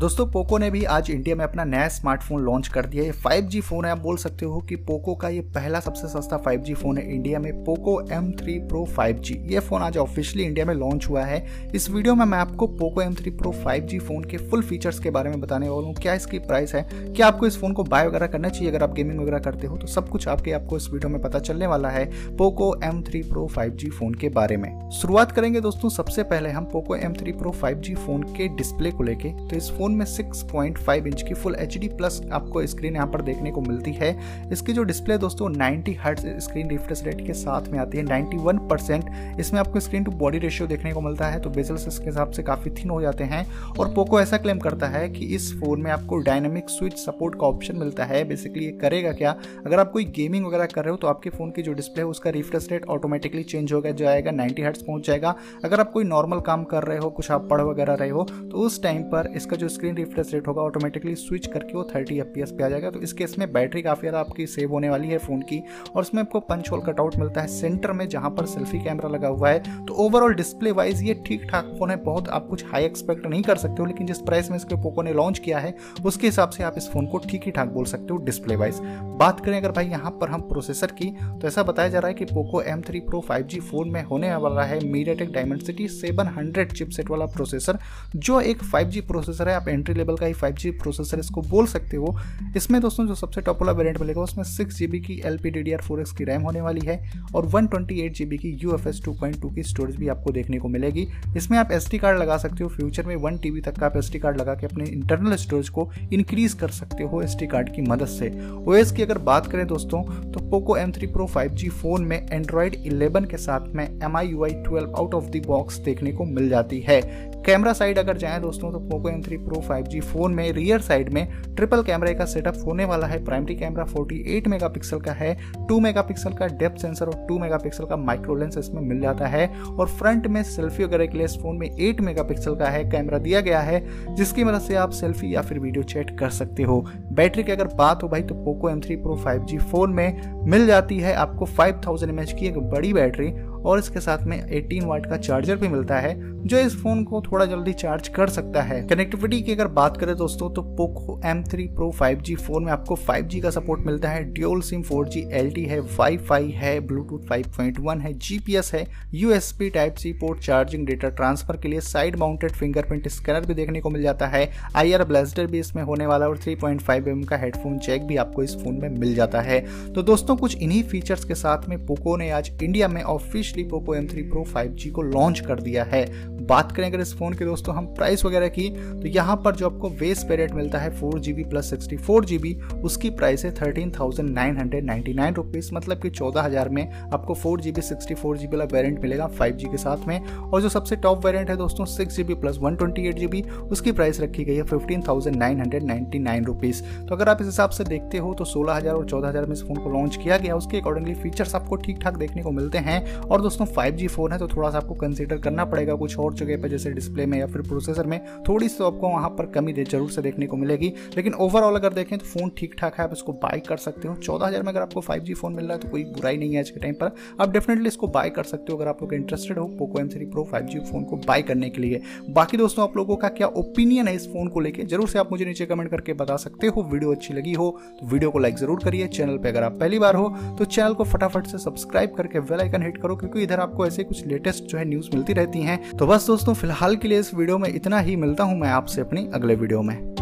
दोस्तों पोको ने भी आज इंडिया में अपना नया स्मार्टफ़ोन लॉन्च कर दिया है। 5G फ़ोन है। आप बोल सकते हो कि पोको का ये पहला सबसे सस्ता 5G फ़ोन है इंडिया में पोको M3 Pro 5G ये फ़ोन आज ऑफिशियली इंडिया में लॉन्च हुआ है। इस वीडियो में मैं आपको Poco M3 Pro 5G phone के फुल फीचर्स के बारे में बताने वाला हूँ। क्या इसकी प्राइस है? क्या आपको इस फ़ोन को बाय वगैरह करना चाहिए अगर आप गेमिंग वगैरह करते हो? तो सब कुछ आपके आपको इस वीडियो में पता चलने वाला है Poco M3 Pro 5G phone के बारे में। शुरुआत करेंगे दोस्तों, सबसे पहले हम Poco M3 Pro 5G phone के डिस्प्ले को लेके। तो इस फ़ोन में 6.5 इंच की फुल एचडी प्लस आपको स्क्रीन यहाँ पर देखने को मिलती है। इसकी जो डिस्प्ले दोस्तों 90 हर्ट्ज स्क्रीन रिफ्रेश रेट के साथ में आती है 91 परसेंट। इसमें आपको स्क्रीन टू बॉडी रेशियो देखने को मिलता है तो बेजल्स इसके हिसाब से काफ़ी थिन हो जाते हैं। और पोको ऐसा क्लेम करता है कि इस फ़ोन में आपको डायनेमिक स्विच सपोर्ट का ऑप्शन मिलता है। बेसिकली ये करेगा क्या? अगर आप कोई गेमिंग वगैरह कर रहे हो तो आपके फ़ोन की जो डिस्प्ले है, उसका रिफ्रेश रेट ऑटोमेटिकली चेंज हो गया जाएगा नाइन्टी हर्ट्स पहुँच जाएगा। अगर आप कोई नॉर्मल काम कर रहे हो, कुछ आप पढ़ वगैरह रहे हो तो उस टाइम पर इसका जो स्क्रीन रिफ्रेश रेट होगा ऑटोमेटिकली स्विच करके वो थर्टी एफ़ पे आ जाएगा। तो इस केस में बैटरी काफ़ी ज़्यादा आपकी सेव होने वाली है फ़ोन की और उसमें आपको पंच होल कटआउट मिलता है सेंटर में जहाँ पर सेल्फी कैमरा लगा हुआ है। तो ओवरऑल डिस्प्ले वाइज ये ठीक ठाक फ़ोन है, बहुत आप कुछ हाई एक्सपेक्ट नहीं कर सकते हो, लेकिन जिस प्राइस में इसके पोको ने लॉन्च किया है, उसके हिसाब से आप इस फ़ोन को ठीक ही ठाक बोल सकते हो डिस्प्ले वाइज बात करें अगर भाई यहाँ पर हम प्रोसेसर की तो ऐसा बताया जा रहा है कि Poco M three Pro five G phone में होने वाला है MediaTek Dimensity seven hundred chipset वाला प्रोसेसर जो एक फाइव जी प्रोसेसर है, आप एंट्री लेवल का ही फाइव जी प्रोसेसर इसको बोल सकते हो। इसमें दोस्तों जो सबसे टॉप वाला वेरियंट मिलेगा, उसमें सिक्स जी बी की L P D D R four X की रैम होने वाली है और one twenty eight G B की U F S two point two की स्टोरेज भी आपको देखने को मिलेगी। इसमें आप एस टी कार्ड लगा सकते हो। फ्यूचर में वन टी बी तक का आप एस टी कार्ड लगा के अपने इंटरनल स्टोरेज को इंक्रीज कर सकते हो एस टी कार्ड की मदद से। ओ एस की अगर बात करें दोस्तों तो Poco M three Pro five G phone में एंड्रॉयड इलेवन के साथ में M I U I twelve out of the box देखने को मिल जाती है। कैमरा साइड अगर जाएँ दोस्तों तो Poco M three Pro five G phone में रियर साइड में ट्रिपल कैमरे का सेटअप होने वाला है। प्राइमरी कैमरा 48 मेगापिक्सल का है 2 मेगापिक्सल का डेप्थ सेंसर और 2 मेगापिक्सल का माइक्रो लेंस इसमें मिल जाता है। और फ्रंट में सेल्फी वगैरह के लिए इस फ़ोन में 8 मेगापिक्सल का है कैमरा दिया गया है, जिसकी मदद से आप सेल्फी या फिर वीडियो चैट कर सकते हो। बैटरी की अगर बात हो भाई तो Poco M three Pro five phone में मिल जाती है आपको फाइव थाउज़ेंड की एक बड़ी बैटरी और इसके साथ में 18 वाट का चार्जर भी मिलता है। जो इस फ़ोन को थोड़ा जल्दी चार्ज कर सकता है। कनेक्टिविटी की अगर बात करें दोस्तों तो Poco M three Pro five G phone में आपको फाइव जी का सपोर्ट मिलता है। ड्यूल सिम 4G LTE है वाईफाई है ब्लूटूथ 5.1 है जीपीएस है U S B type C port charging data transfer के लिए साइड माउंटेड फिंगरप्रिंट स्कैनर भी देखने को मिल जाता है। आई आर ब्लास्टर भी इसमें होने वाला और थ्री पॉइंट फाइव एम का हेडफोन चेक भी आपको इस फ़ोन में मिल जाता है। तो दोस्तों, कुछ इन्हीं फीचर्स के साथ में पोको ने आज इंडिया में officially Poco M three Pro five G को लॉन्च कर दिया है। बात करें अगर इस फ़ोन की दोस्तों, हम प्राइस वगैरह की तो यहाँ पर जो आपको बेस वेरियंट मिलता है four G B plus sixty four G B उसकी प्राइस है thirteen thousand nine hundred ninety nine rupees मतलब कि चौदह हज़ार में आपको four G B sixty four G B वाला वेरियंट मिलेगा फाइव जी के साथ में। और जो सबसे टॉप वेरियंट है दोस्तों six G B plus one twenty eight G B उसकी प्राइस रखी गई है fifteen thousand nine hundred ninety nine rupees तो अगर आप इस हिसाब से देखते हो तो सोलह हज़ार और चौदह हज़ार में इस फ़ोन को लॉन्च किया गया। उसके अकॉर्डिंगली फीचर्स आपको ठीक ठाक देखने को मिलते हैं। और दोस्तों फाइव जी फ़ोन है तो थोड़ा सा आपको कंसिडर करना पड़ेगा कुछ और। जगह पर जैसे डिस्प्ले में या फिर प्रोसेसर में, थोड़ी सी तो आपको वहाँ पर कमी दे, ज़रूर से देखने को मिलेगी। लेकिन ओवरऑल अगर देखें तो फ़ोन ठीक ठाक है, आप इसको बाय कर सकते हो। चौदह में अगर आपको फाइव फ़ोन मिल रहा है तो कोई बुराई नहीं है आज के टाइम पर। आप डेफिनेटली इसको बाय कर सकते हो अगर आप लोग इंटरेस्टेड हो Poco M three Pro five phone को बाय करने के लिए। बाकी दोस्तों, आप लोगों का क्या ओपिनियन है इस फ़ोन को लेकर ज़रूर से आप मुझे नीचे कमेंट करके बता सकते हो। वीडियो अच्छी लगी हो तो वीडियो को लाइक ज़रूर करिए। चैनल पर अगर आप पहली बार हो तो चैनल को फटाफट से सब्सक्राइब करके वेल आइकन हिट करो, क्योंकि इधर आपको ऐसे कुछ लेटेस्ट जो है न्यूज़ मिलती रहती हैं। तो बस दोस्तों, फ़िलहाल के लिए इस वीडियो में इतना ही। मिलता हूँ मैं आपसे अपनी अगले वीडियो में।